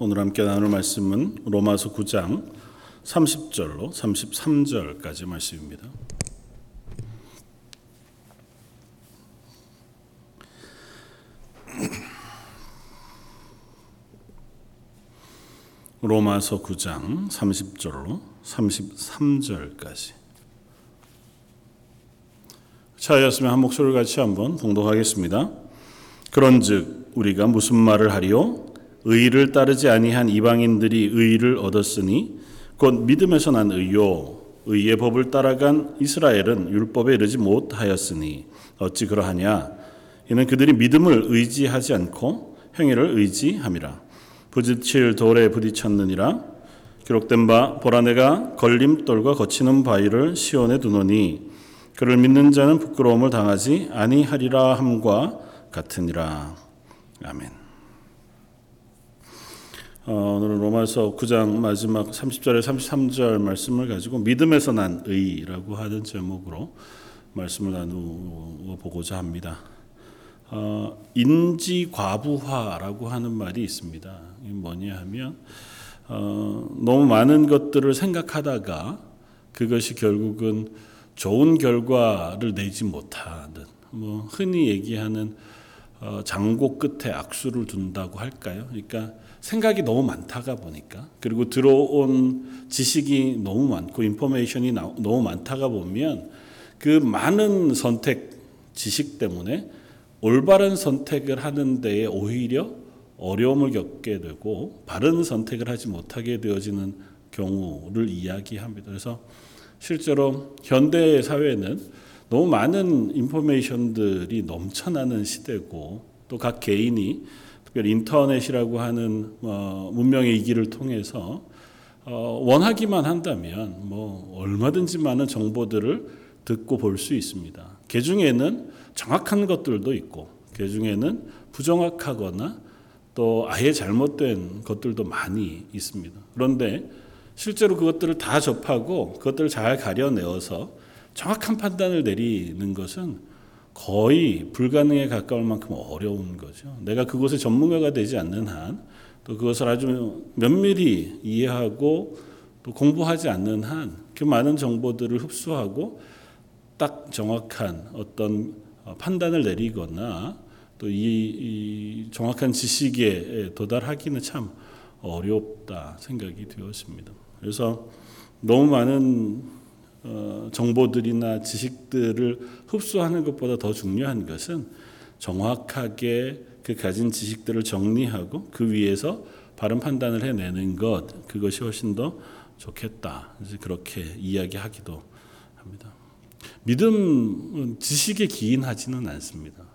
오늘 함께 나눌 말씀은 로마서 9장 30절로 33절까지 말씀입니다. 로마서 9장 30절로 33절까지 차였으면 한 목소리를 같이 한번 봉독하겠습니다. 그런즉 우리가 무슨 말을 하리요? 의를 따르지 아니한 이방인들이 의를 얻었으니 곧 믿음에서 난 의요 의의 법을 따라간 이스라엘은 율법에 이르지 못하였으니 어찌 그러하냐? 이는 그들이 믿음을 의지하지 않고 행위를 의지함이라. 부딪힐 돌에 부딪혔느니라. 기록된 바 보라 내가 걸림돌과 거치는 바위를 시온에 두노니 그를 믿는 자는 부끄러움을 당하지 아니하리라 함과 같으니라. 아멘. 어, 오늘은 로마서 9장 마지막 30절에 33절 말씀을 가지고 믿음에서 난 의라고 하는 제목으로 말씀을 나누어 보고자 합니다. 어, 인지 과부하라고 하는 말이 있습니다. 뭐냐 하면 어, 너무 많은 것들을 생각하다가 그것이 결국은 좋은 결과를 내지 못하는 뭐 흔히 얘기하는 어, 장고 끝에 악수를 둔다고 할까요? 그러니까 생각이 너무 많다가 보니까 그리고 들어온 지식이 너무 많고 인포메이션이 너무 많다가 보면 그 많은 선택 지식 때문에 올바른 선택을 하는 데에 오히려 어려움을 겪게 되고 바른 선택을 하지 못하게 되어지는 경우를 이야기합니다. 그래서 실제로 현대 사회는 너무 많은 인포메이션들이 넘쳐나는 시대고 또 각 개인이 특별히 인터넷이라고 하는 어, 문명의 이기를 통해서 어, 원하기만 한다면 뭐 얼마든지 많은 정보들을 듣고 볼 수 있습니다. 그 중에는 정확한 것들도 있고 그 중에는 부정확하거나 또 아예 잘못된 것들도 많이 있습니다. 그런데 실제로 그것들을 다 접하고 그것들을 잘 가려내어서 정확한 판단을 내리는 것은 거의 불가능에 가까울 만큼 어려운 거죠. 내가 그것의 전문가가 되지 않는 한, 또 그것을 아주 면밀히 이해하고 또 공부하지 않는 한, 그 많은 정보들을 흡수하고 딱 정확한 어떤 판단을 내리거나 또이 정확한 지식에 도달하기는 참 어렵다 생각이 되었습니다. 그래서 너무 많은 어, 정보들이나 지식들을 흡수하는 것보다 더 중요한 것은 정확하게 그 가진 지식들을 정리하고 그 위에서 바른 판단을 해내는 것 그것이 훨씬 더 좋겠다. 그렇게 이야기하기도 합니다. 믿음은 지식에 기인하지는 않습니다.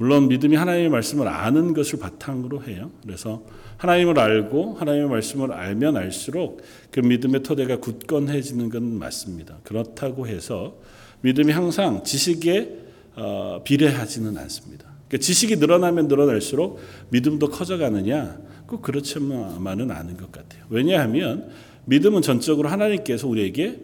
물론 믿음이 하나님의 말씀을 아는 것을 바탕으로 해요. 그래서 하나님을 알고 하나님의 말씀을 알면 알수록 그 믿음의 토대가 굳건해지는 건 맞습니다. 그렇다고 해서 믿음이 항상 지식에 어, 비례하지는 않습니다. 그러니까 지식이 늘어나면 늘어날수록 믿음도 커져가느냐? 꼭 그렇지만은 않은 것 같아요. 왜냐하면 믿음은 전적으로 하나님께서 우리에게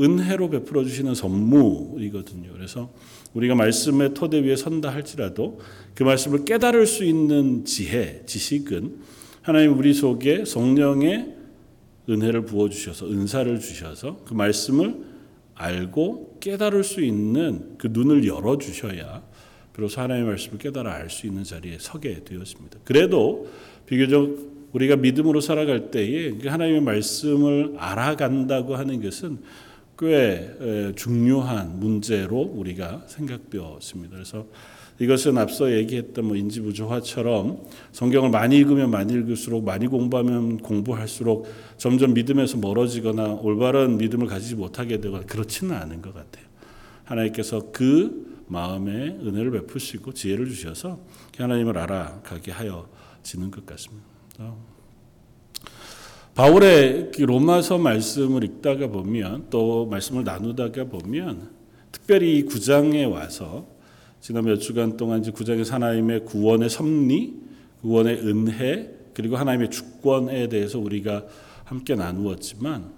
은혜로 베풀어 주시는 선물이거든요. 그래서 우리가 말씀의 토대 위에 선다 할지라도 그 말씀을 깨달을 수 있는 지혜, 지식은 하나님 우리 속에 성령의 은혜를 부어 주셔서 은사를 주셔서 그 말씀을 알고 깨달을 수 있는 그 눈을 열어 주셔야 비로소 하나님의 말씀을 깨달아 알 수 있는 자리에 서게 되었습니다. 그래도 비교적 우리가 믿음으로 살아갈 때에 그 하나님의 말씀을 알아간다고 하는 것은 꽤 중요한 문제로 우리가 생각되었습니다. 그래서 이것은 앞서 얘기했던 뭐 인지부조화처럼 성경을 많이 읽으면 많이 읽을수록 많이 공부하면 공부할수록 점점 믿음에서 멀어지거나 올바른 믿음을 가지지 못하게 되거나 그렇지는 않은 것 같아요. 하나님께서 그 마음에 은혜를 베푸시고 지혜를 주셔서 하나님을 알아가게 하여 지는 것 같습니다. 바울의 로마서 말씀을 읽다가 보면 또 말씀을 나누다가 보면 특별히 이 구장에 와서 지난 몇 주간 동안 이제 구장에서 하나님의 구원의 섭리, 구원의 은혜, 그리고 하나님의 주권에 대해서 우리가 함께 나누었지만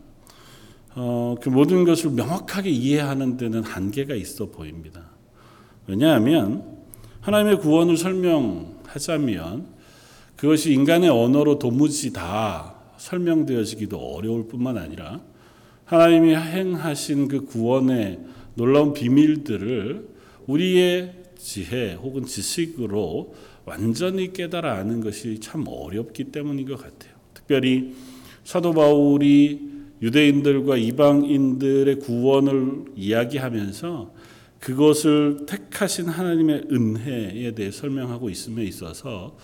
어, 그 모든 것을 명확하게 이해하는 데는 한계가 있어 보입니다. 왜냐하면 하나님의 구원을 설명하자면 그것이 인간의 언어로 도무지 다 설명되어지기도 어려울 뿐만 아니라 하나님이 행하신 그 구원의 놀라운 비밀들을 우리의 지혜 혹은 지식으로 완전히 깨달아 아는 것이 참 어렵기 때문인 것 같아요. 특별히 사도 바울이 유대인들과 이방인들의 구원을 이야기하면서 그것을 택하신 하나님의 은혜에 대해 설명하고 있음에 있어서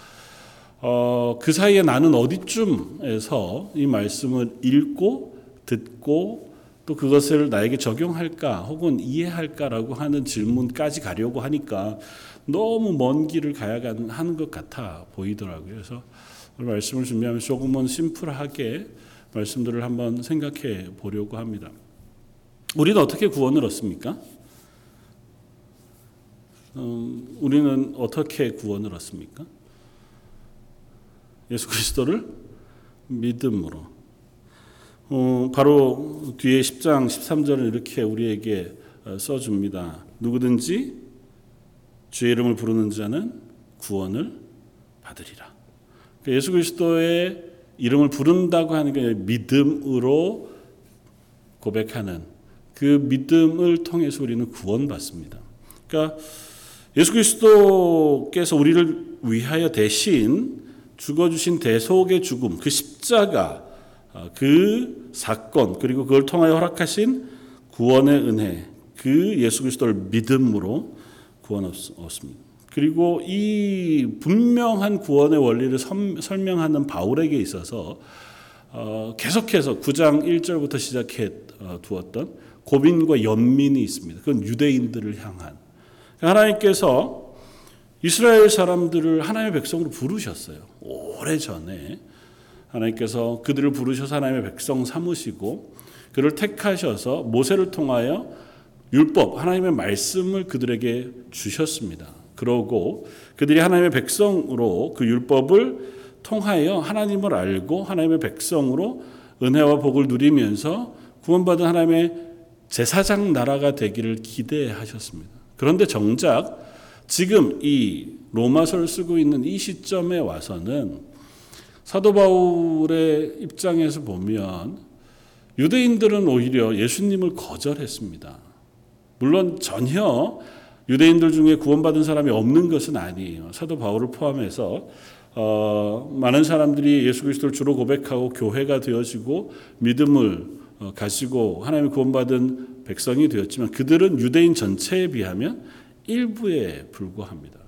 어, 그 사이에 나는 어디쯤에서 이 말씀을 읽고 듣고 또 그것을 나에게 적용할까 혹은 이해할까라고 하는 질문까지 가려고 하니까 너무 먼 길을 가야 하는 것 같아 보이더라고요. 그래서 말씀을 준비하면서 조금은 심플하게 말씀들을 한번 생각해 보려고 합니다. 우리는 어떻게 구원을 얻습니까? 음, 우리는 어떻게 구원을 얻습니까? 예수 그리스도를 믿음으로. 어, 바로 뒤에 10장 13절은 이렇게 우리에게 어, 써줍니다. 누구든지 주의 이름을 부르는 자는 구원을 받으리라. 그러니까 예수 그리스도의 이름을 부른다고 하는 게 믿음으로 고백하는 그 믿음을 통해서 우리는 구원받습니다. 그러니까 예수 그리스도께서 우리를 위하여 대신 죽어주신 대속의 죽음, 그 십자가, 어, 그 사건, 그리고 그걸 통하여 허락하신 구원의 은혜, 그 예수 그리스도를 믿음으로 구원 얻습니다. 그리고 이 분명한 구원의 원리를 설명하는 바울에게 있어서 어, 계속해서 9장 1절부터 시작해 어, 두었던 고민과 연민이 있습니다. 그건 유대인들을 향한 하나님께서 이스라엘 사람들을 하나님의 백성으로 부르셨어요. 오래 전에 하나님께서 그들을 부르셔서 하나님의 백성 삼으시고 그를 택하셔서 모세를 통하여 율법 하나님의 말씀을 그들에게 주셨습니다. 그러고 그들이 하나님의 백성으로 그 율법을 통하여 하나님을 알고 하나님의 백성으로 은혜와 복을 누리면서 구원받은 하나님의 제사장 나라가 되기를 기대하셨습니다. 그런데 정작 지금 이 로마서를 쓰고 있는 이 시점에 와서는 사도 바울의 입장에서 보면 유대인들은 오히려 예수님을 거절했습니다. 물론 전혀 유대인들 중에 구원받은 사람이 없는 것은 아니에요. 사도 바울을 포함해서 어, 많은 사람들이 예수 그리스도를 주로 고백하고 교회가 되어지고 믿음을 어, 가지고 하나님의 구원받은 백성이 되었지만 그들은 유대인 전체에 비하면 일부에 불과합니다.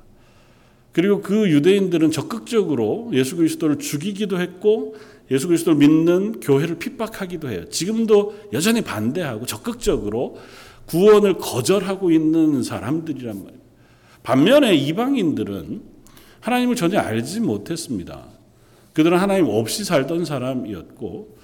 그리고 그 유대인들은 적극적으로 예수 그리스도를 죽이기도 했고 예수 그리스도를 믿는 교회를 핍박하기도 해요. 지금도 여전히 반대하고 적극적으로 구원을 거절하고 있는 사람들이란 말이에요. 반면에 이방인들은 하나님을 전혀 알지 못했습니다. 그들은 하나님 없이 살던 사람이었고,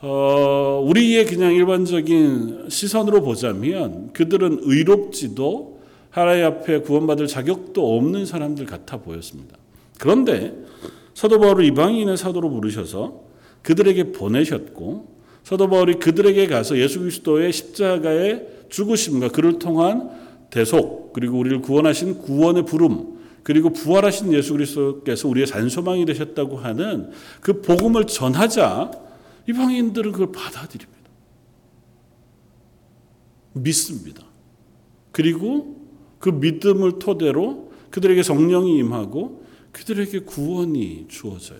어, 우리의 그냥 일반적인 시선으로 보자면 그들은 의롭지도 하나님 앞에 구원받을 자격도 없는 사람들 같아 보였습니다. 그런데 사도 바울을 이방인의 사도로 부르셔서 그들에게 보내셨고 사도 바울이 그들에게 가서 예수 그리스도의 십자가의 죽으심과 그를 통한 대속 그리고 우리를 구원하신 구원의 부름 그리고 부활하신 예수 그리스도께서 우리의 산소망이 되셨다고 하는 그 복음을 전하자 이방인들은 그걸 받아들입니다. 믿습니다. 그리고 그 믿음을 토대로 그들에게 성령이 임하고 그들에게 구원이 주어져요.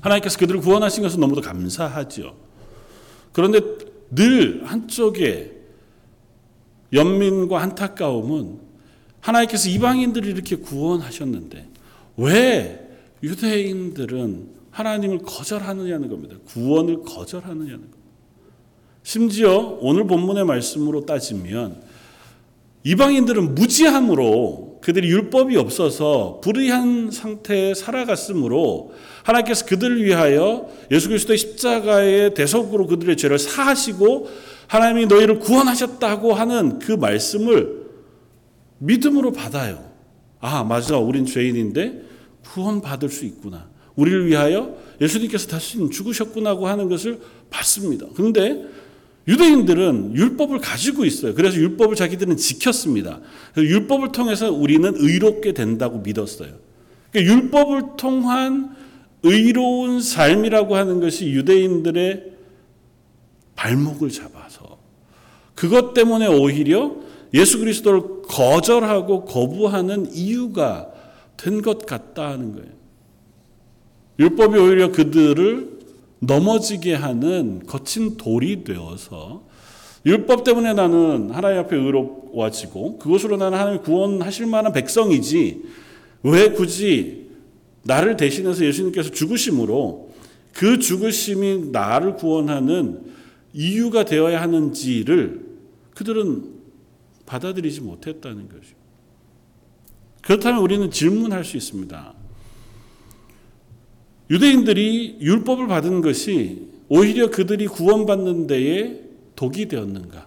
하나님께서 그들을 구원하신 것은 너무도 감사하죠. 그런데 늘 한쪽에 연민과 안타까움은 하나님께서 이방인들을 이렇게 구원하셨는데 왜 유대인들은 하나님을 거절하느냐는 겁니다. 구원을 거절하느냐는 겁니다. 심지어 오늘 본문의 말씀으로 따지면 이방인들은 무지함으로 그들이 율법이 없어서 불의한 상태에 살아갔으므로 하나님께서 그들을 위하여 예수 그리스도의 십자가의 대속으로 그들의 죄를 사하시고 하나님이 너희를 구원하셨다고 하는 그 말씀을 믿음으로 받아요. 아, 맞아. 우린 죄인인데 구원받을 수 있구나. 우리를 위하여 예수님께서 다시 죽으셨구나고 하는 것을 받습니다. 그런데 유대인들은 율법을 가지고 있어요. 그래서 율법을 자기들은 지켰습니다. 율법을 통해서 우리는 의롭게 된다고 믿었어요. 그러니까 율법을 통한 의로운 삶이라고 하는 것이 유대인들의 발목을 잡아서 그것 때문에 오히려 예수 그리스도를 거절하고 거부하는 이유가 된 것 같다 하는 거예요. 율법이 오히려 그들을 넘어지게 하는 거친 돌이 되어서 율법 때문에 나는 하나님 앞에 의로워지고 그것으로 나는 하나님 구원하실 만한 백성이지 왜 굳이 나를 대신해서 예수님께서 죽으심으로 그 죽으심이 나를 구원하는 이유가 되어야 하는지를 그들은 받아들이지 못했다는 것이죠. 그렇다면 우리는 질문할 수 있습니다. 유대인들이 율법을 받은 것이 오히려 그들이 구원받는 데에 독이 되었는가?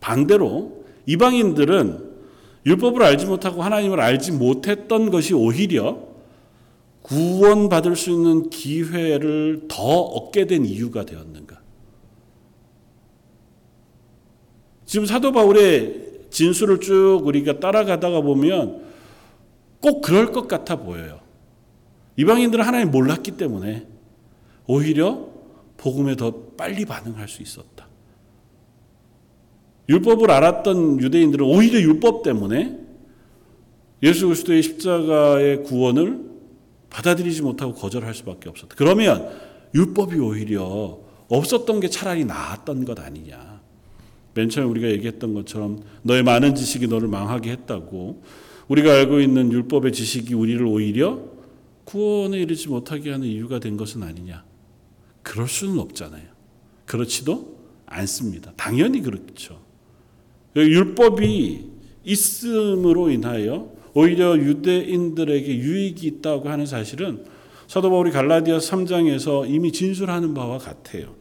반대로 이방인들은 율법을 알지 못하고 하나님을 알지 못했던 것이 오히려 구원받을 수 있는 기회를 더 얻게 된 이유가 되었는가? 지금 사도 바울의 진술을 쭉 우리가 따라가다가 보면 꼭 그럴 것 같아 보여요. 이방인들은 하나님 몰랐기 때문에 오히려 복음에 더 빨리 반응할 수 있었다. 율법을 알았던 유대인들은 오히려 율법 때문에 예수 그리스도의 십자가의 구원을 받아들이지 못하고 거절할 수밖에 없었다. 그러면 율법이 오히려 없었던 게 차라리 나았던 것 아니냐. 맨 처음에 우리가 얘기했던 것처럼 너의 많은 지식이 너를 망하게 했다고 우리가 알고 있는 율법의 지식이 우리를 오히려 구원에 이르지 못하게 하는 이유가 된 것은 아니냐. 그럴 수는 없잖아요. 그렇지도 않습니다. 당연히 그렇죠. 율법이 있음으로 인하여 오히려 유대인들에게 유익이 있다고 하는 사실은 사도 바울이 갈라디아 3장에서 이미 진술하는 바와 같아요.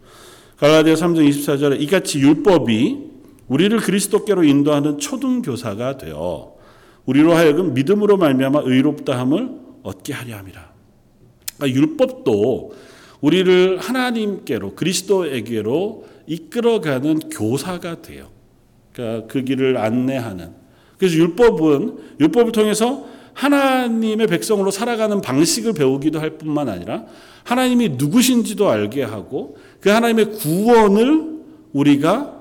갈라디아 3장 24절에 이같이 율법이 우리를 그리스도께로 인도하는 초등 교사가 되어 우리로 하여금 믿음으로 말미암아 의롭다함을 얻게 하려 함이라. 그러니까 율법도 우리를 하나님께로 그리스도에게로 이끌어가는 교사가 돼요. 그러니까 그 길을 안내하는. 그래서 율법은 율법을 통해서 하나님의 백성으로 살아가는 방식을 배우기도 할 뿐만 아니라 하나님이 누구신지도 알게 하고 그 하나님의 구원을 우리가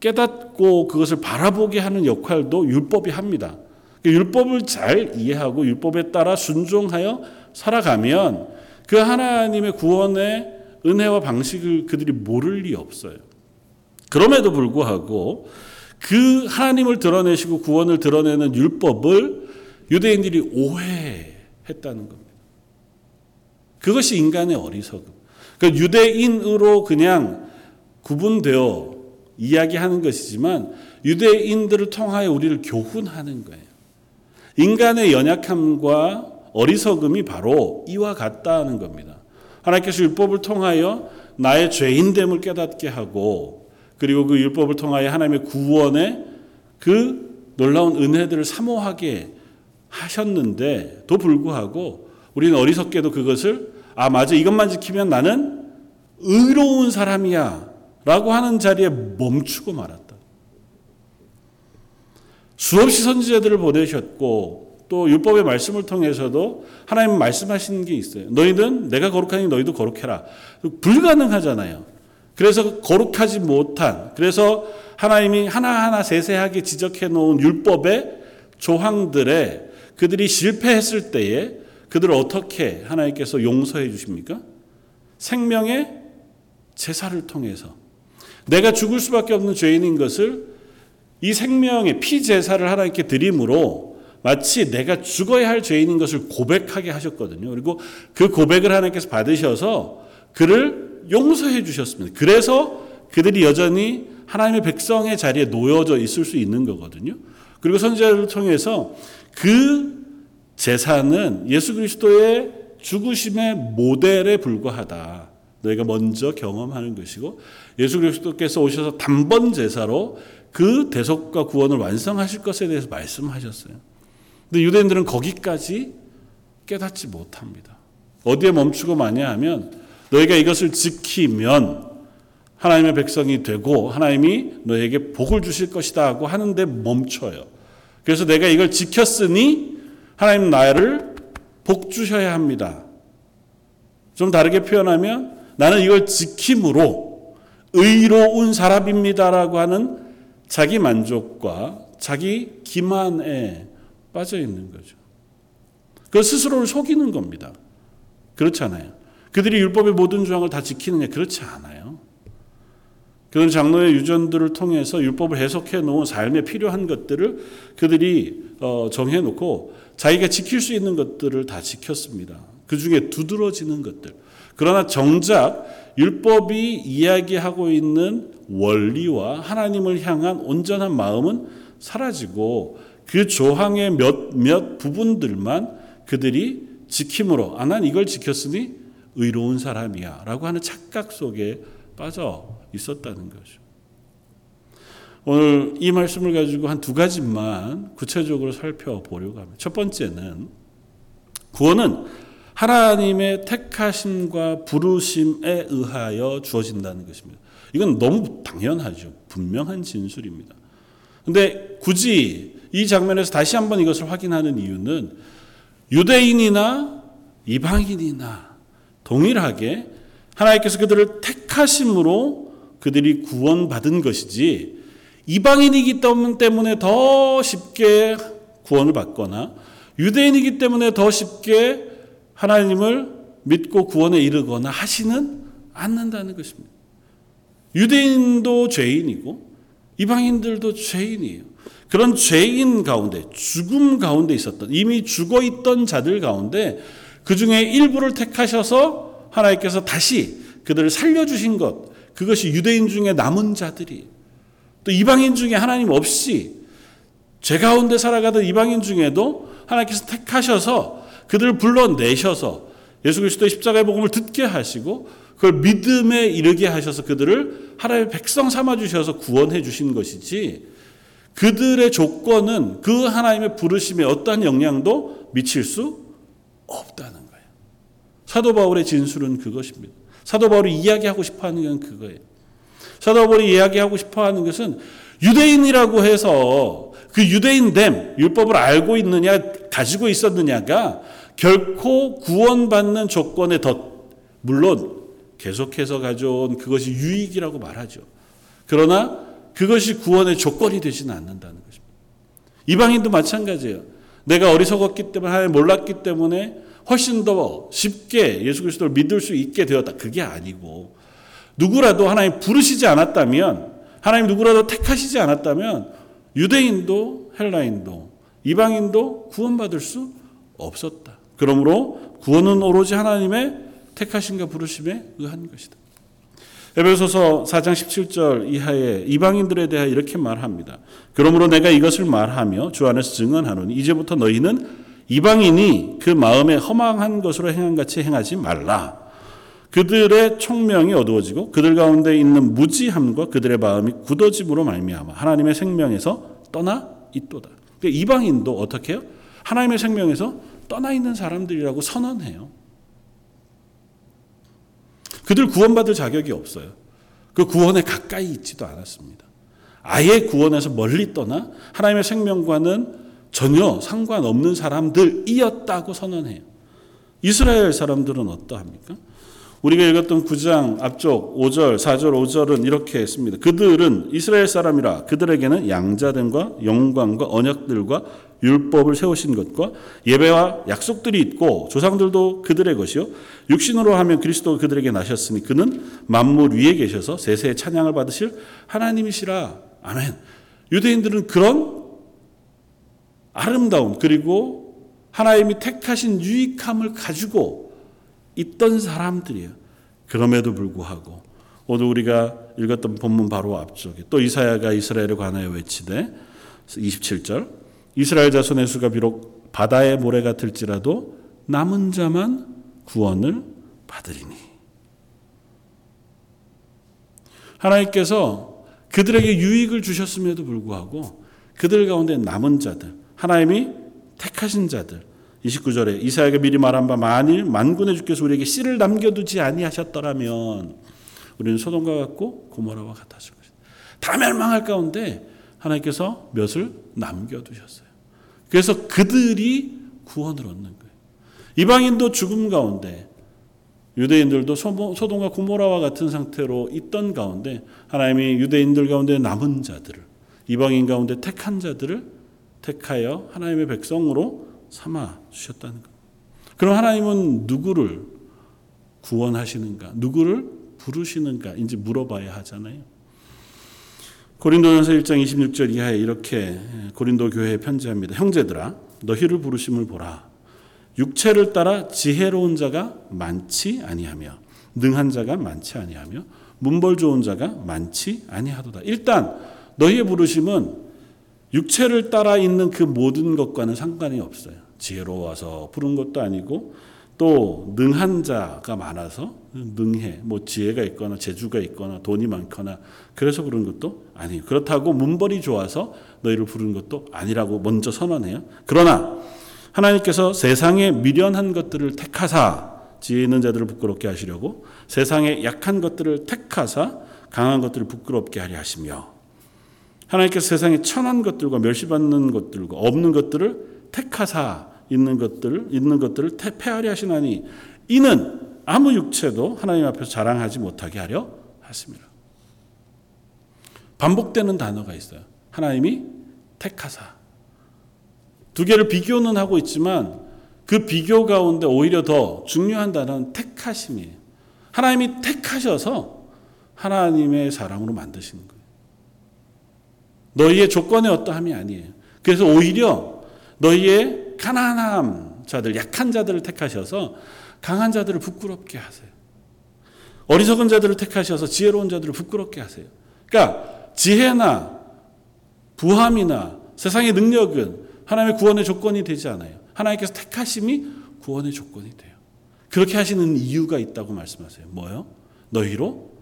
깨닫고 그것을 바라보게 하는 역할도 율법이 합니다. 율법을 잘 이해하고 율법에 따라 순종하여 살아가면 그 하나님의 구원의 은혜와 방식을 그들이 모를 리 없어요. 그럼에도 불구하고 그 하나님을 드러내시고 구원을 드러내는 율법을 유대인들이 오해했다는 겁니다. 그것이 인간의 어리석음. 그 유대인으로 그냥 구분되어 이야기하는 것이지만 유대인들을 통하여 우리를 교훈하는 거예요. 인간의 연약함과 어리석음이 바로 이와 같다는 겁니다. 하나님께서 율법을 통하여 나의 죄인됨을 깨닫게 하고 그리고 그 율법을 통하여 하나님의 구원의 그 놀라운 은혜들을 사모하게 하셨는데도 불구하고 우리는 어리석게도 그것을 아 맞아 이것만 지키면 나는 의로운 사람이야 라고 하는 자리에 멈추고 말았다. 수없이 선지자들을 보내셨고 또 율법의 말씀을 통해서도 하나님 말씀하시는 게 있어요. 너희는 내가 거룩하니 너희도 거룩해라. 불가능하잖아요. 그래서 거룩하지 못한 그래서 하나님이 하나하나 세세하게 지적해 놓은 율법의 조항들에 그들이 실패했을 때에 그들을 어떻게 하나님께서 용서해 주십니까? 생명의 제사를 통해서 내가 죽을 수밖에 없는 죄인인 것을 이 생명의 피 제사를 하나님께 드림으로 마치 내가 죽어야 할 죄인인 것을 고백하게 하셨거든요. 그리고 그 고백을 하나님께서 받으셔서 그를 용서해 주셨습니다. 그래서 그들이 여전히 하나님의 백성의 자리에 놓여져 있을 수 있는 거거든요. 그리고 선지자를 통해서 그 제사는 예수 그리스도의 죽으심의 모델에 불과하다. 너희가 먼저 경험하는 것이고 예수 그리스도께서 오셔서 단번 제사로 그 대속과 구원을 완성하실 것에 대해서 말씀하셨어요. 근데 유대인들은 거기까지 깨닫지 못합니다. 어디에 멈추고 마냐 하면 너희가 이것을 지키면 하나님의 백성이 되고 하나님이 너에게 복을 주실 것이다 하고 하는데 멈춰요. 그래서 내가 이걸 지켰으니 하나님 나를 복 주셔야 합니다. 좀 다르게 표현하면 나는 이걸 지킴으로 의로운 사람입니다라고 하는 자기 만족과 자기 기만에 빠져 있는 거죠. 그 스스로를 속이는 겁니다. 그렇잖아요. 그들이 율법의 모든 조항을 다 지키느냐? 그렇지 않아요. 그런 장로의 유전들을 통해서 율법을 해석해 놓은 삶에 필요한 것들을 그들이 어, 정해 놓고 자기가 지킬 수 있는 것들을 다 지켰습니다. 그 중에 두드러지는 것들. 그러나 정작 율법이 이야기하고 있는 원리와 하나님을 향한 온전한 마음은 사라지고 그 조항의 몇몇 부분들만 그들이 지킴으로 아 난 이걸 지켰으니 의로운 사람이야라고 하는 착각 속에 빠져 있었다는 거죠. 오늘 이 말씀을 가지고 한 두 가지만 구체적으로 살펴보려고 합니다. 첫 번째는 구원은 하나님의 택하심과 부르심에 의하여 주어진다는 것입니다. 이건 너무 당연하죠. 분명한 진술입니다. 근데 굳이 이 장면에서 다시 한번 이것을 확인하는 이유는 유대인이나 이방인이나 동일하게 하나님께서 그들을 택하심으로 그들이 구원받은 것이지 이방인이기 때문에 더 쉽게 구원을 받거나 유대인이기 때문에 더 쉽게 하나님을 믿고 구원에 이르거나 하시는 않는다는 것입니다. 유대인도 죄인이고 이방인들도 죄인이에요. 그런 죄인 가운데 죽음 가운데 있었던 이미 죽어 있던 자들 가운데 그 중에 일부를 택하셔서 하나님께서 다시 그들을 살려주신 것 그것이 유대인 중에 남은 자들이 또 이방인 중에 하나님 없이 죄 가운데 살아가던 이방인 중에도 하나님께서 택하셔서 그들을 불러내셔서 예수 그리스도의 십자가의 복음을 듣게 하시고 그걸 믿음에 이르게 하셔서 그들을 하나님의 백성 삼아 주셔서 구원해 주신 것이지 그들의 조건은 그 하나님의 부르심에 어떠한 영향도 미칠 수 없다는 거예요. 사도 바울의 진술은 그것입니다. 사도 바울이 이야기하고 싶어 하는 건 그거예요. 사도 바울이 이야기하고 싶어 하는 것은 유대인이라고 해서 그 유대인됨, 율법을 알고 있느냐, 가지고 있었느냐가 결코 구원받는 조건에 더, 물론 계속해서 가져온 그것이 유익이라고 말하죠. 그러나 그것이 구원의 조건이 되지는 않는다는 것입니다. 이방인도 마찬가지예요. 내가 어리석었기 때문에 하나님 몰랐기 때문에 훨씬 더 쉽게 예수 그리스도를 믿을 수 있게 되었다. 그게 아니고 누구라도 하나님 부르시지 않았다면 하나님 누구라도 택하시지 않았다면 유대인도 헬라인도 이방인도 구원받을 수 없었다. 그러므로 구원은 오로지 하나님의 택하신가 부르심에 의한 것이다. 에베소서 4장 17절 이하에 이방인들에 대하 이렇게 말합니다. 그러므로 내가 이것을 말하며 주 안에서 증언하노니 이제부터 너희는 이방인이 그 마음에 허망한 것으로 행한 같이 행하지 말라. 그들의 총명이 어두워지고 그들 가운데 있는 무지함과 그들의 마음이 굳어짐으로 말미암아 하나님의 생명에서 떠나 있도다. 그러니까 이방인도 어떻게 해요? 하나님의 생명에서 떠나 있는 사람들이라고 선언해요. 그들 구원받을 자격이 없어요. 그 구원에 가까이 있지도 않았습니다. 아예 구원에서 멀리 떠나 하나님의 생명과는 전혀 상관없는 사람들이었다고 선언해요. 이스라엘 사람들은 어떠합니까? 우리가 읽었던 9장 앞쪽 5절, 4절, 5절은 이렇게 했습니다. 그들은 이스라엘 사람이라 그들에게는 양자됨과 영광과 언약들과 율법을 세우신 것과 예배와 약속들이 있고 조상들도 그들의 것이요 육신으로 하면 그리스도가 그들에게 나셨으니 그는 만물 위에 계셔서 세세의 찬양을 받으실 하나님이시라. 아멘. 유대인들은 그런 아름다움 그리고 하나님이 택하신 유익함을 가지고 있던 사람들이에요. 그럼에도 불구하고 오늘 우리가 읽었던 본문 바로 앞쪽에 또 이사야가 이스라엘에 관하여 외치되 27절 이스라엘 자손의 수가 비록 바다의 모래 같을지라도 남은 자만 구원을 받으리니 하나님께서 그들에게 유익을 주셨음에도 불구하고 그들 가운데 남은 자들 하나님이 택하신 자들 29절에 이사야가 미리 말한 바 만일 만군의 주께서 우리에게 씨를 남겨두지 아니하셨더라면 우리는 소돔과 같고 고모라와 같았을 것이다. 다 멸망할 가운데 하나님께서 몇을 남겨두셨어요. 그래서 그들이 구원을 얻는 거예요. 이방인도 죽음 가운데 유대인들도 소돔과 고모라와 같은 상태로 있던 가운데 하나님이 유대인들 가운데 남은 자들을 이방인 가운데 택한 자들을 택하여 하나님의 백성으로 삼아 주셨다는 것. 그럼 하나님은 누구를 구원하시는가? 누구를 부르시는가? 인지 물어봐야 하잖아요. 고린도전서 1장 26절 이하에 이렇게 고린도 교회에 편지합니다. 형제들아 너희를 부르심을 보라. 육체를 따라 지혜로운 자가 많지 아니하며 능한 자가 많지 아니하며 문벌 좋은 자가 많지 아니하도다. 일단 너희의 부르심은 육체를 따라 있는 그 모든 것과는 상관이 없어요. 지혜로워서 부른 것도 아니고 또 능한 자가 많아서 능해 뭐 지혜가 있거나 재주가 있거나 돈이 많거나 그래서 부른 것도 아니에요. 그렇다고 문벌이 좋아서 너희를 부른 것도 아니라고 먼저 선언해요. 그러나 하나님께서 세상에 미련한 것들을 택하사 지혜 있는 자들을 부끄럽게 하시려고 세상에 약한 것들을 택하사 강한 것들을 부끄럽게 하려 하시며 하나님께서 세상에 천한 것들과 멸시받는 것들과 없는 것들을 택하사 있는 것들을 있는 것들을 폐하려 하시나니 이는 아무 육체도 하나님 앞에서 자랑하지 못하게 하려 하십니다. 반복되는 단어가 있어요. 하나님이 택하사 두 개를 비교는 하고 있지만 그 비교 가운데 오히려 더 중요한 단어는 택하심이에요. 하나님이 택하셔서 하나님의 사람으로 만드시는 거예요. 너희의 조건의 어떠함이 아니에요. 그래서 오히려 너희의 가난함 자들, 약한 자들을 택하셔서 강한 자들을 부끄럽게 하세요. 어리석은 자들을 택하셔서 지혜로운 자들을 부끄럽게 하세요. 그러니까 지혜나 부함이나 세상의 능력은 하나님의 구원의 조건이 되지 않아요. 하나님께서 택하심이 구원의 조건이 돼요. 그렇게 하시는 이유가 있다고 말씀하세요. 뭐요? 너희로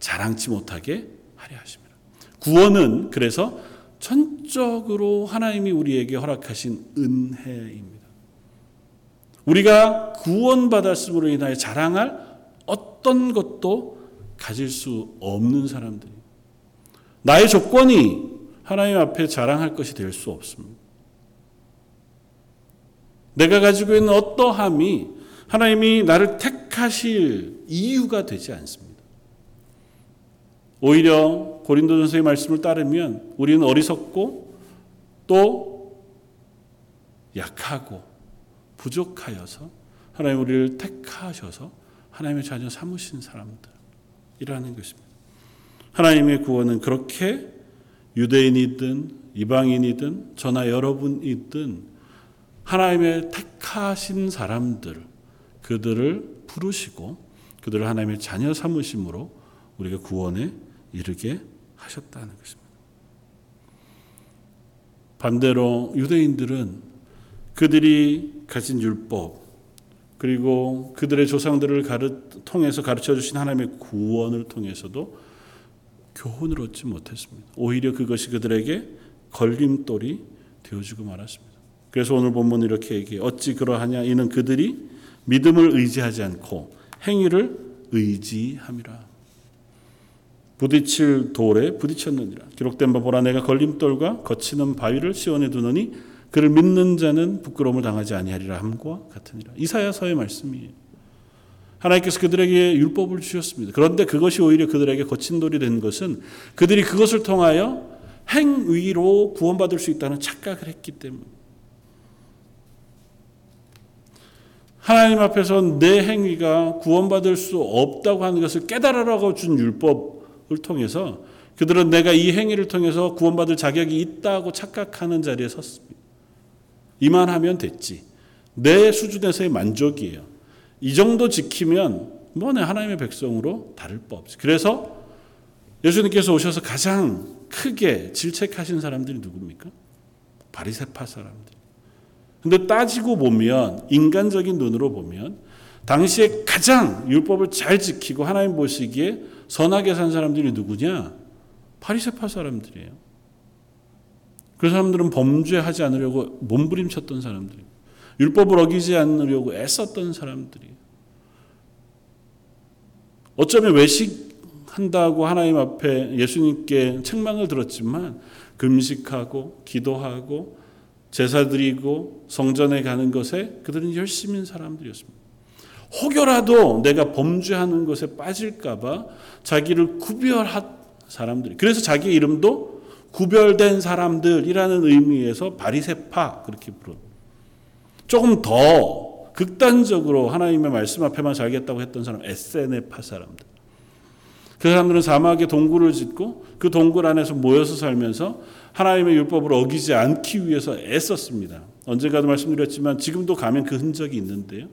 자랑치 못하게 하려 하십니다. 구원은 그래서 전적으로 하나님이 우리에게 허락하신 은혜입니다. 우리가 구원받았음으로 인하여 자랑할 어떤 것도 가질 수 없는 사람들이 나의 조건이 하나님 앞에 자랑할 것이 될 수 없습니다. 내가 가지고 있는 어떠함이 하나님이 나를 택하실 이유가 되지 않습니다. 오히려 고린도전서의 말씀을 따르면 우리는 어리석고 또 약하고 부족하여서 하나님 우리를 택하셔서 하나님의 자녀 삼으신 사람들이라는 것입니다. 하나님의 구원은 그렇게 유대인이든 이방인이든 저나 여러분이든 하나님의 택하신 사람들, 그들을 부르시고 그들을 하나님의 자녀 삼으심으로 우리가 구원에 이르게 하셨다는 것입니다. 반대로 유대인들은 그들이 가진 율법 그리고 그들의 조상들을 가르, 통해서 가르쳐 주신 하나님의 구원을 통해서도 교훈을 얻지 못했습니다. 오히려 그것이 그들에게 걸림돌이 되어주고 말았습니다. 그래서 오늘 본문 이렇게 얘기해 어찌 그러하냐 이는 그들이 믿음을 의지하지 않고 행위를 의지함이라. 부딪힐 돌에 부딪혔느니라. 기록된 바 보라 내가 걸림돌과 거치는 바위를 시원해 두노니 그를 믿는 자는 부끄러움을 당하지 아니하리라 함과 같으니라. 이사야서의 말씀이에요. 하나님께서 그들에게 율법을 주셨습니다. 그런데 그것이 오히려 그들에게 거친 돌이 된 것은 그들이 그것을 통하여 행위로 구원받을 수 있다는 착각을 했기 때문에 하나님 앞에서 내 행위가 구원받을 수 없다고 하는 것을 깨달으라고 준 율법을 통해서 그들은 내가 이 행위를 통해서 구원받을 자격이 있다고 착각하는 자리에 섰습니다. 이만 하면 됐지. 내 수준에서의 만족이에요. 이 정도 지키면 뭐내 하나님의 백성으로 다를 바 없지. 그래서 예수님께서 오셔서 가장 크게 질책하신 사람들이 누굽니까? 바리새파 사람들. 근데 따지고 보면 인간적인 눈으로 보면 당시에 가장 율법을 잘 지키고 하나님 보시기에 선하게 산 사람들이 누구냐? 파리세파 사람들이에요. 그 사람들은 범죄하지 않으려고 몸부림쳤던 사람들이 율법을 어기지 않으려고 애썼던 사람들이 어쩌면 외식한다고 하나님 앞에 예수님께 책망을 들었지만 금식하고 기도하고 제사 드리고 성전에 가는 것에 그들은 열심인 사람들이었습니다. 혹여라도 내가 범죄하는 것에 빠질까봐 자기를 구별한 사람들이. 그래서 자기 이름도 구별된 사람들이라는 의미에서 바리세파 그렇게 부르. 조금 더 극단적으로 하나님의 말씀 앞에만 살겠다고 했던 사람 에세네파 사람들. 그 사람들은 사막에 동굴을 짓고 그 동굴 안에서 모여서 살면서 하나님의 율법을 어기지 않기 위해서 애썼습니다. 언젠가도 말씀드렸지만 지금도 가면 그 흔적이 있는데요.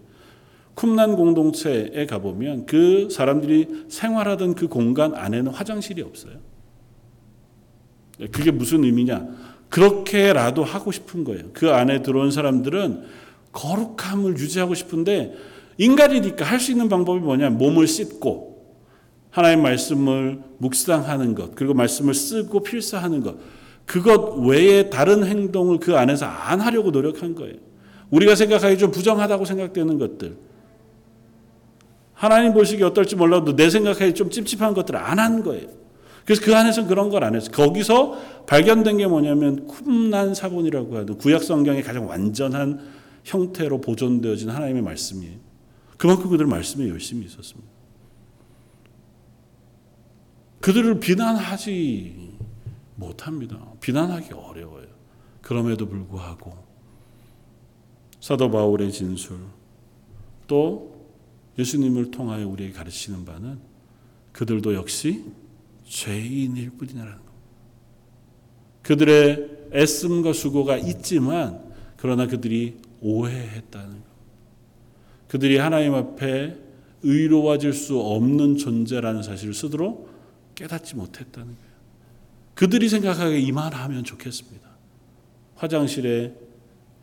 쿰난 공동체에 가보면 그 사람들이 생활하던 그 공간 안에는 화장실이 없어요. 그게 무슨 의미냐? 그렇게라도 하고 싶은 거예요. 그 안에 들어온 사람들은 거룩함을 유지하고 싶은데 인간이니까 할 수 있는 방법이 뭐냐? 몸을 씻고 하나님 말씀을 묵상하는 것, 그리고 말씀을 쓰고 필사하는 것. 그것 외에 다른 행동을 그 안에서 안 하려고 노력한 거예요. 우리가 생각하기 좀 부정하다고 생각되는 것들. 하나님 보시기 어떨지 몰라도 내 생각하기 좀 찝찝한 것들을 안 한 거예요. 그래서 그 안에서 그런 걸 안 했어요. 거기서 발견된 게 뭐냐면 쿰난 사본이라고 하는 구약 성경의 가장 완전한 형태로 보존되어진 하나님의 말씀이에요. 그만큼 그들 말씀에 열심히 있었습니다. 그들을 비난하지 못합니다. 비난하기 어려워요. 그럼에도 불구하고 사도 바울의 진술 또 예수님을 통하여 우리에게 가르치는 바는 그들도 역시 죄인일 뿐이라는 것. 그들의 애씀과 수고가 있지만 그러나 그들이 오해했다는 것. 그들이 하나님 앞에 의로워질 수 없는 존재라는 사실을 스스로 깨닫지 못했다는 거예요. 그들이 생각하기에 이만 하면 좋겠습니다. 화장실의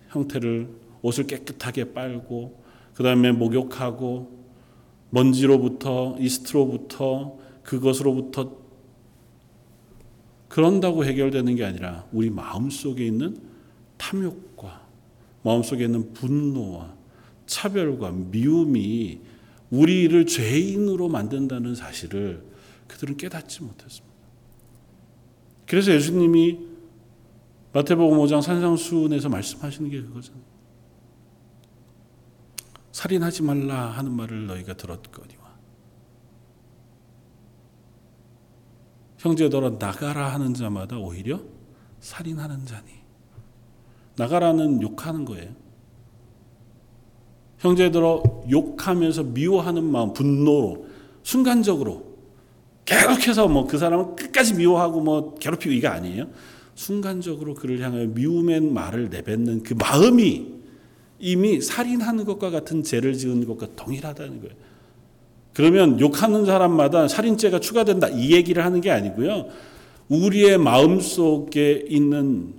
형태를 옷을 깨끗하게 빨고 그 다음에 목욕하고 먼지로부터 이스트로부터 그것으로부터 그런다고 해결되는 게 아니라 우리 마음 속에 있는 탐욕과 마음 속에 있는 분노와 차별과 미움이 우리를 죄인으로 만든다는 사실을 그들은 깨닫지 못했습니다. 그래서 예수님이 마태복음 5장 산상수훈에서 말씀하시는 게 그거잖아요. 살인하지 말라 하는 말을 너희가 들었거니와 형제더러 나가라 하는 자마다 오히려 살인하는 자니 나가라는 욕하는 거예요. 형제들어 욕하면서 미워하는 마음, 분노로 순간적으로 계속해서 뭐 그 사람을 끝까지 미워하고 뭐 괴롭히고 이게 아니에요. 순간적으로 그를 향하여 미움의 말을 내뱉는 그 마음이 이미 살인하는 것과 같은 죄를 지은 것과 동일하다는 거예요. 그러면 욕하는 사람마다 살인죄가 추가된다 이 얘기를 하는 게 아니고요. 우리의 마음 속에 있는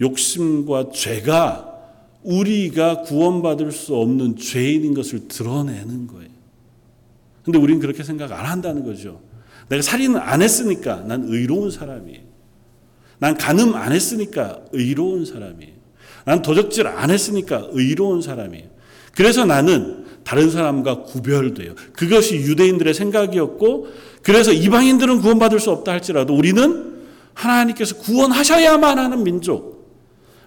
욕심과 죄가 우리가 구원받을 수 없는 죄인인 것을 드러내는 거예요. 근데 우리는 그렇게 생각 안 한다는 거죠. 내가 살인을 안 했으니까 난 의로운 사람이에요. 난 간음 안 했으니까 의로운 사람이에요. 난 도적질 안 했으니까 의로운 사람이에요. 그래서 나는 다른 사람과 구별돼요. 그것이 유대인들의 생각이었고, 그래서 이방인들은 구원받을 수 없다 할지라도 우리는 하나님께서 구원하셔야만 하는 민족,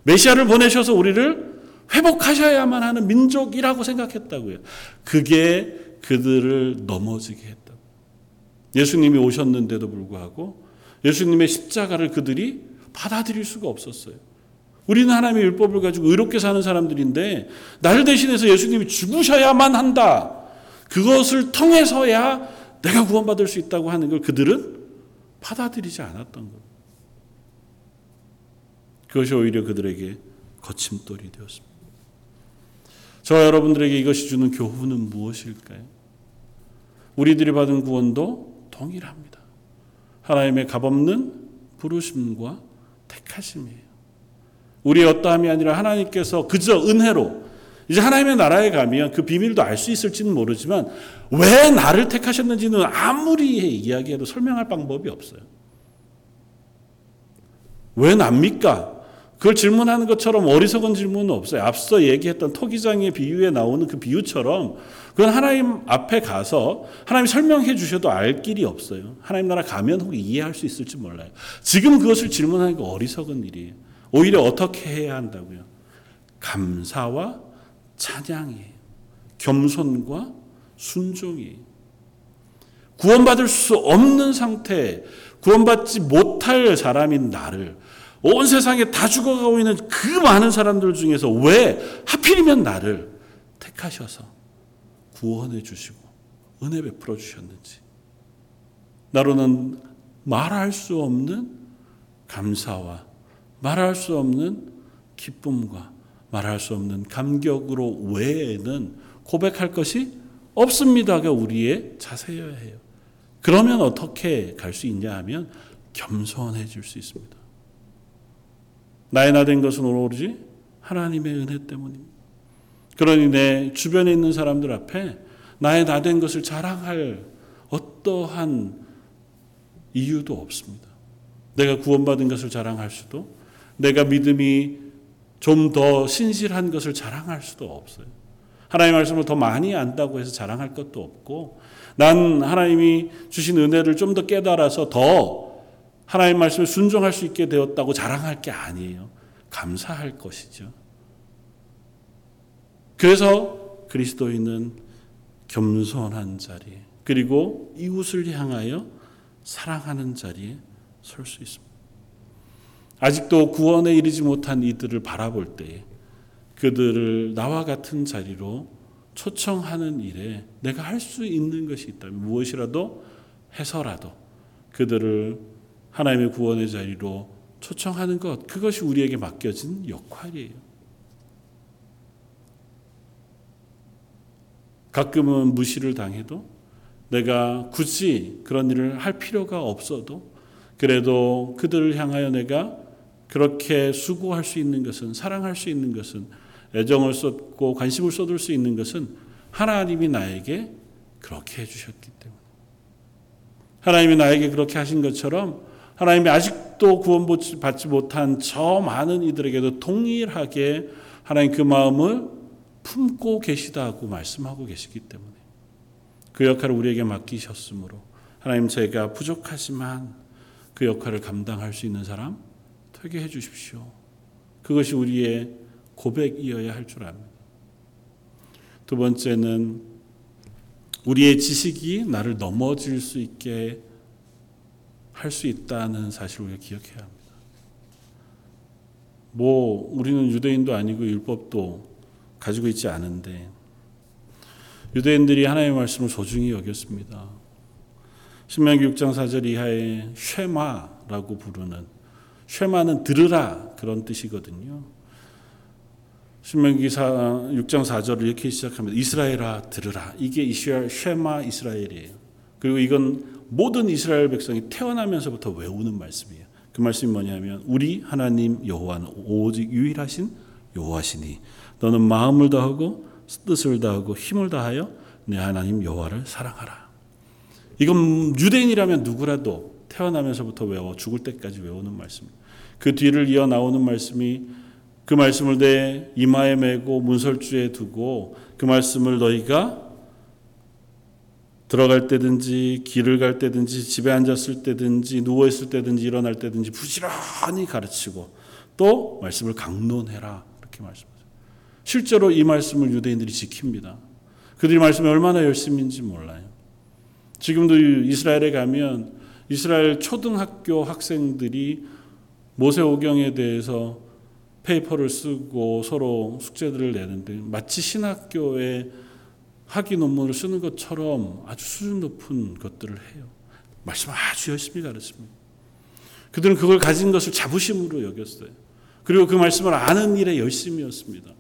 메시아를 보내셔서 우리를 회복하셔야만 하는 민족이라고 생각했다고요. 그게 그들을 넘어지게 했다. 예수님이 오셨는데도 불구하고 예수님의 십자가를 그들이 받아들일 수가 없었어요. 우리는 하나님의 율법을 가지고 의롭게 사는 사람들인데 나를 대신해서 예수님이 죽으셔야만 한다. 그것을 통해서야 내가 구원받을 수 있다고 하는 걸 그들은 받아들이지 않았던 것. 그것이 오히려 그들에게 거침돌이 되었습니다. 저와 여러분들에게 이것이 주는 교훈은 무엇일까요? 우리들이 받은 구원도 동일합니다. 하나님의 값없는 부르심과 택하심이에요. 우리의 어떠함이 아니라 하나님께서 그저 은혜로 이제 하나님의 나라에 가면 그 비밀도 알 수 있을지는 모르지만 왜 나를 택하셨는지는 아무리 이야기해도 설명할 방법이 없어요. 왜 납니까? 그걸 질문하는 것처럼 어리석은 질문은 없어요. 앞서 얘기했던 토기장의 비유에 나오는 그 비유처럼 그건 하나님 앞에 가서 하나님 설명해 주셔도 알 길이 없어요. 하나님 나라 가면 혹 이해할 수 있을지 몰라요. 지금 그것을 질문하는 게 어리석은 일이에요. 오히려 어떻게 해야 한다고요? 감사와 찬양이에요. 겸손과 순종이에요. 구원받을 수 없는 상태, 구원받지 못할 사람인 나를 온 세상에 다 죽어가고 있는 그 많은 사람들 중에서 왜 하필이면 나를 택하셔서 구원해 주시고 은혜 베풀어 주셨는지 나로는 말할 수 없는 감사와 말할 수 없는 기쁨과 말할 수 없는 감격으로 외에는 고백할 것이 없습니다가 우리의 자세여야 해요. 그러면 어떻게 갈 수 있냐 하면 겸손해질 수 있습니다. 나의 나 된 것은 오로지 하나님의 은혜 때문입니다. 그러니 내 주변에 있는 사람들 앞에 나의 나 된 것을 자랑할 어떠한 이유도 없습니다. 내가 구원받은 것을 자랑할 수도, 내가 믿음이 좀 더 신실한 것을 자랑할 수도 없어요. 하나님의 말씀을 더 많이 안다고 해서 자랑할 것도 없고, 난 하나님이 주신 은혜를 좀 더 깨달아서 더 하나님 말씀에 순종할 수 있게 되었다고 자랑할 게 아니에요. 감사할 것이죠. 그래서 그리스도인은 겸손한 자리, 그리고 이웃을 향하여 사랑하는 자리에 설 수 있습니다. 아직도 구원에 이르지 못한 이들을 바라볼 때 그들을 나와 같은 자리로 초청하는 일에 내가 할 수 있는 것이 있다면 무엇이라도 해서라도 그들을 하나님의 구원의 자리로 초청하는 것, 그것이 우리에게 맡겨진 역할이에요. 가끔은 무시를 당해도 내가 굳이 그런 일을 할 필요가 없어도 그래도 그들을 향하여 내가 그렇게 수고할 수 있는 것은 사랑할 수 있는 것은 애정을 쏟고 관심을 쏟을 수 있는 것은 하나님이 나에게 그렇게 해주셨기 때문에. 하나님이 나에게 그렇게 하신 것처럼 하나님이 아직도 구원받지 못한 저 많은 이들에게도 동일하게 하나님 그 마음을 품고 계시다고 말씀하고 계시기 때문에 그 역할을 우리에게 맡기셨으므로 하나님 제가 부족하지만 그 역할을 감당할 수 있는 사람 되게 해 주십시오. 그것이 우리의 고백이어야 할 줄 압니다. 두 번째는 우리의 지식이 나를 넘어질 수 있게 할 수 있다는 사실을 우리가 기억해야 합니다. 뭐 우리는 유대인도 아니고 율법도 가지고 있지 않은데 유대인들이 하나님의 말씀을 소중히 여겼습니다. 신명기 6장 4절 이하에 쉐마라고 부르는 쉐마는 들으라 그런 뜻이거든요. 신명기 4, 6장 4절을 이렇게 시작합니다. 이스라엘아 들으라. 이게 이스라엘 쉐마 이스라엘이에요. 그리고 이건 모든 이스라엘 백성이 태어나면서부터 외우는 말씀이에요. 그 말씀이 뭐냐면 우리 하나님 여호와는 오직 유일하신 여호와시니 너는 마음을 다하고 뜻을 다하고 힘을 다하여 내 하나님 여호와를 사랑하라. 이건 유대인이라면 누구라도 태어나면서부터 외워 죽을 때까지 외우는 말씀. 그 뒤를 이어 나오는 말씀이 그 말씀을 내 이마에 메고 문설주에 두고 그 말씀을 너희가 들어갈 때든지 길을 갈 때든지 집에 앉았을 때든지 누워 있을 때든지 일어날 때든지 부지런히 가르치고 또 말씀을 강론해라 이렇게 말씀하죠. 실제로 이 말씀을 유대인들이 지킵니다. 그들이 말씀이 얼마나 열심인지 몰라요. 지금도 이스라엘에 가면 이스라엘 초등학교 학생들이 모세오경에 대해서 페이퍼를 쓰고 서로 숙제들을 내는데 마치 신학교에 학위 논문을 쓰는 것처럼 아주 수준 높은 것들을 해요. 말씀 아주 열심히 가르칩니다. 그들은 그걸 가진 것을 자부심으로 여겼어요. 그리고 그 말씀을 아는 일에 열심이었습니다.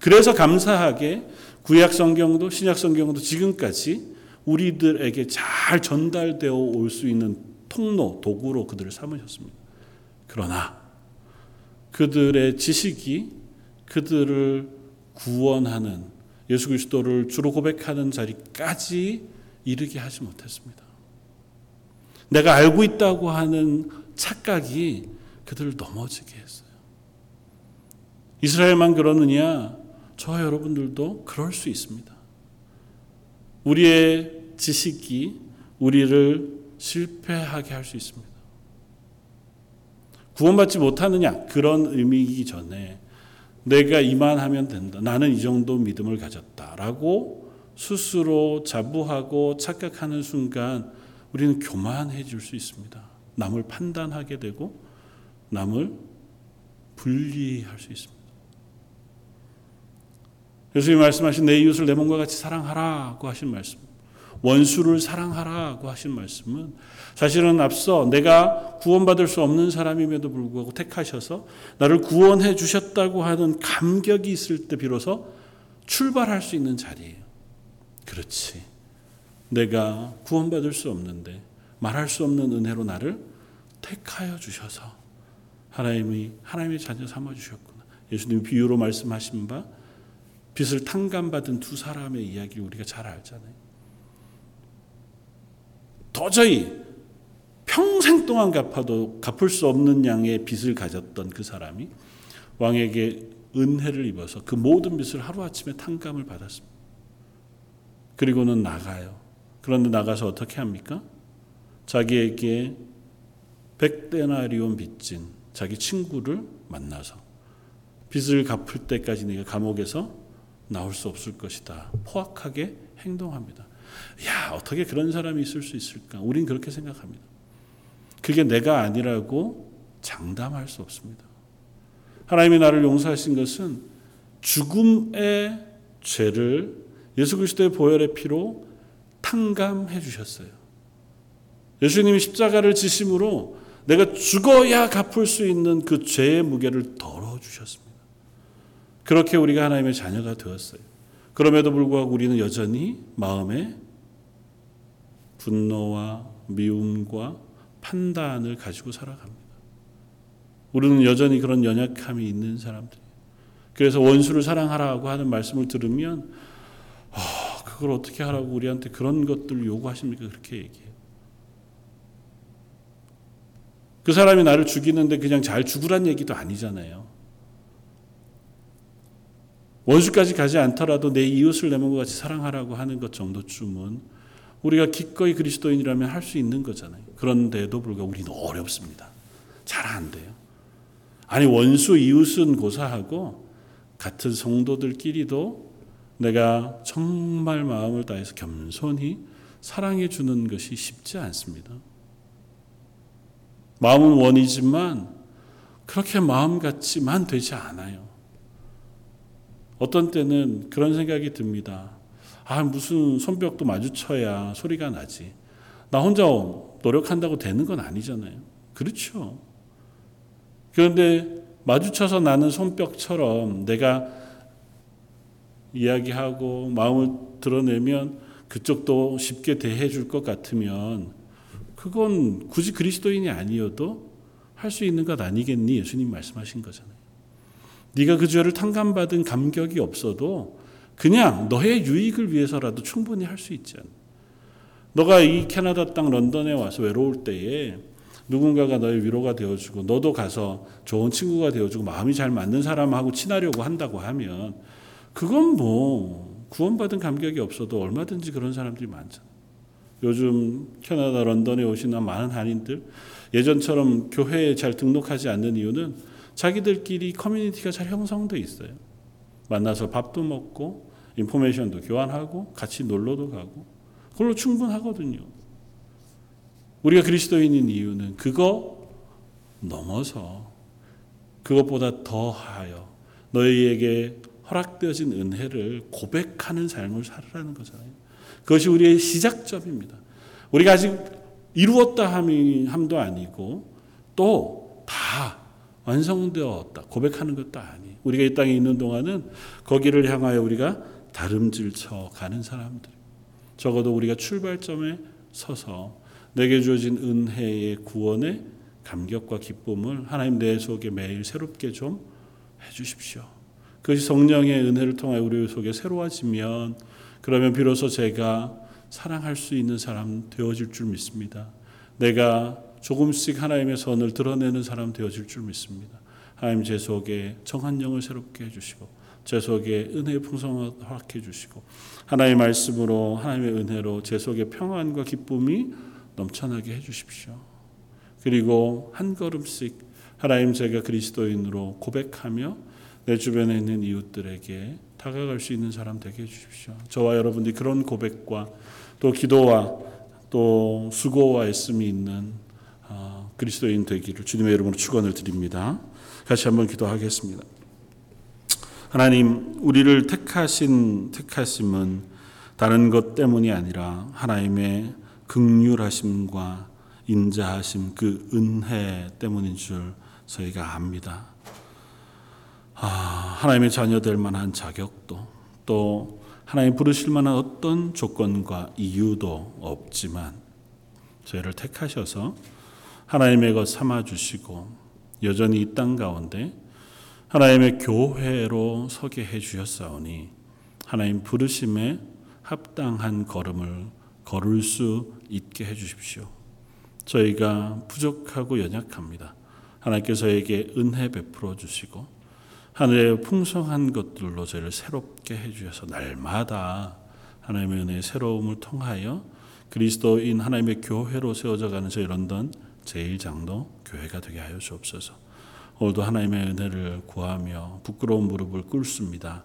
그래서 감사하게 구약 성경도 신약 성경도 지금까지 우리들에게 잘 전달되어 올 수 있는 통로, 도구로 그들을 삼으셨습니다. 그러나 그들의 지식이 그들을 구원하는 예수 그리스도를 주로 고백하는 자리까지 이르게 하지 못했습니다. 내가 알고 있다고 하는 착각이 그들을 넘어지게 했어요. 이스라엘만 그러느냐? 저와 여러분들도 그럴 수 있습니다. 우리의 지식이 우리를 실패하게 할 수 있습니다. 구원받지 못하느냐? 그런 의미이기 전에 내가 이만하면 된다. 나는 이 정도 믿음을 가졌다라고 스스로 자부하고 착각하는 순간 우리는 교만해질 수 있습니다. 남을 판단하게 되고 남을 분리할 수 있습니다. 예수님 말씀하신 내 이웃을 내 몸과 같이 사랑하라고 하신 말씀. 원수를 사랑하라고 하신 말씀은 사실은 앞서 내가 구원받을 수 없는 사람임에도 불구하고 택하셔서 나를 구원해 주셨다고 하는 감격이 있을 때 비로소 출발할 수 있는 자리예요. 그렇지. 내가 구원받을 수 없는데 말할 수 없는 은혜로 나를 택하여 주셔서 하나님이 하나님의 자녀 삼아 주셨구나. 예수님 비유로 말씀하신 바 빚을 탕감받은 두 사람의 이야기 우리가 잘 알잖아요. 도저히 평생 동안 갚아도 갚을 수 없는 양의 빚을 가졌던 그 사람이 왕에게 은혜를 입어서 그 모든 빚을 하루아침에 탕감을 받았습니다. 그리고는 나가요. 그런데 나가서 어떻게 합니까? 자기에게 백데나리온 빚진 자기 친구를 만나서 빚을 갚을 때까지 내가 감옥에서 나올 수 없을 것이다. 포악하게 행동합니다. 야, 어떻게 그런 사람이 있을 수 있을까? 우린 그렇게 생각합니다. 그게 내가 아니라고 장담할 수 없습니다. 하나님이 나를 용서하신 것은 죽음의 죄를 예수 그리스도의 보혈의 피로 탕감해 주셨어요. 예수님이 십자가를 지심으로 내가 죽어야 갚을 수 있는 그 죄의 무게를 덜어 주셨습니다. 그렇게 우리가 하나님의 자녀가 되었어요. 그럼에도 불구하고 우리는 여전히 마음에 분노와 미움과 판단을 가지고 살아갑니다. 우리는 여전히 그런 연약함이 있는 사람들이. 그래서 원수를 사랑하라고 하는 말씀을 들으면 아, 그걸 어떻게 하라고 우리한테 그런 것들을 요구하십니까? 그렇게 얘기해요. 그 사람이 나를 죽이는데 그냥 잘 죽으란 얘기도 아니잖아요. 원수까지 가지 않더라도 내 이웃을 내 몸과 같이 사랑하라고 하는 것 정도쯤은 우리가 기꺼이 그리스도인이라면 할 수 있는 거잖아요. 그런데도 불구하고 우리는 어렵습니다. 잘 안 돼요. 아니 원수 이웃은 고사하고 같은 성도들끼리도 내가 정말 마음을 다해서 겸손히 사랑해 주는 것이 쉽지 않습니다. 마음은 원이지만 그렇게 마음 같지만 되지 않아요. 어떤 때는 그런 생각이 듭니다. 아, 무슨 손뼉도 마주쳐야 소리가 나지. 나 혼자 노력한다고 되는 건 아니잖아요. 그렇죠. 그런데 마주쳐서 나는 손뼉처럼 내가 이야기하고 마음을 드러내면 그쪽도 쉽게 대해 줄 것 같으면 그건 굳이 그리스도인이 아니어도 할 수 있는 것 아니겠니? 예수님 말씀하신 거잖아요. 네가 그 죄를 탕감받은 감격이 없어도 그냥 너의 유익을 위해서라도 충분히 할수 않나. 너가 이 캐나다 땅 런던에 와서 외로울 때에 누군가가 너의 위로가 되어주고 너도 가서 좋은 친구가 되어주고 마음이 잘 맞는 사람하고 친하려고 한다고 하면 그건 뭐 구원받은 감격이 없어도 얼마든지 그런 사람들이 많잖아. 요즘 캐나다 런던에 오시는 많은 한인들 예전처럼 교회에 잘 등록하지 않는 이유는 자기들끼리 커뮤니티가 잘 형성돼 있어요. 만나서 밥도 먹고 인포메이션도 교환하고 같이 놀러도 가고 그걸로 충분하거든요. 우리가 그리스도인인 이유는 그거 넘어서 그것보다 더하여 너희에게 허락되어진 은혜를 고백하는 삶을 살으라는 거잖아요. 그것이 우리의 시작점입니다. 우리가 아직 이루었다 함도 아니고 또 다 완성되었다 고백하는 것도 아니에요. 우리가 이 땅에 있는 동안은 거기를 향하여 우리가 다름질쳐 가는 사람들. 적어도 우리가 출발점에 서서 내게 주어진 은혜의 구원의 감격과 기쁨을 하나님 내 속에 매일 새롭게 좀 해주십시오. 그것이 성령의 은혜를 통하여 우리 속에 새로워지면 그러면 비로소 제가 사랑할 수 있는 사람 되어질 줄 믿습니다. 내가 조금씩 하나님의 선을 드러내는 사람 되어질 줄 믿습니다. 하나님 제 속에 정한 영을 새롭게 해주시고 제 속에 은혜의 풍성을 허락해 주시고 하나님의 말씀으로 하나님의 은혜로 제 속에 평안과 기쁨이 넘쳐나게 해주십시오. 그리고 한 걸음씩 하나님 제가 그리스도인으로 고백하며 내 주변에 있는 이웃들에게 다가갈 수 있는 사람 되게 해주십시오. 저와 여러분들이 그런 고백과 또 기도와 또 수고와 애씀이 있는 어, 그리스도인 되기를 주님의 이름으로 축원을 드립니다. 같이 한번 기도하겠습니다. 하나님, 우리를 택하신 택하심은 다른 것 때문이 아니라 하나님의 극률하심과 인자하심 그 은혜 때문인 줄 저희가 압니다. 아, 하나님의 자녀 될 만한 자격도 또 하나님 부르실 만한 어떤 조건과 이유도 없지만 저희를 택하셔서 하나님의 것 삼아 주시고 여전히 이 땅 가운데 하나님의 교회로 서게 해 주셨사오니 하나님 부르심에 합당한 걸음을 걸을 수 있게 해 주십시오. 저희가 부족하고 연약합니다. 하나님께서 저에게 은혜 베풀어 주시고 하늘의 풍성한 것들로 저희를 새롭게 해 주셔서 날마다 하나님의 은혜의 새로움을 통하여 그리스도인 하나님의 교회로 세워져 가는 저희 런던 제1장로 교회가 되게 하여 주옵소서. 오늘도 하나님의 은혜를 구하며 부끄러운 무릎을 꿇습니다.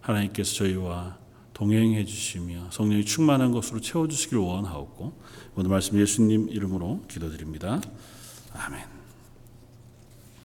하나님께서 저희와 동행해 주시며 성령이 충만한 것으로 채워 주시길 원하옵고 오늘 말씀 예수님 이름으로 기도드립니다. 아멘.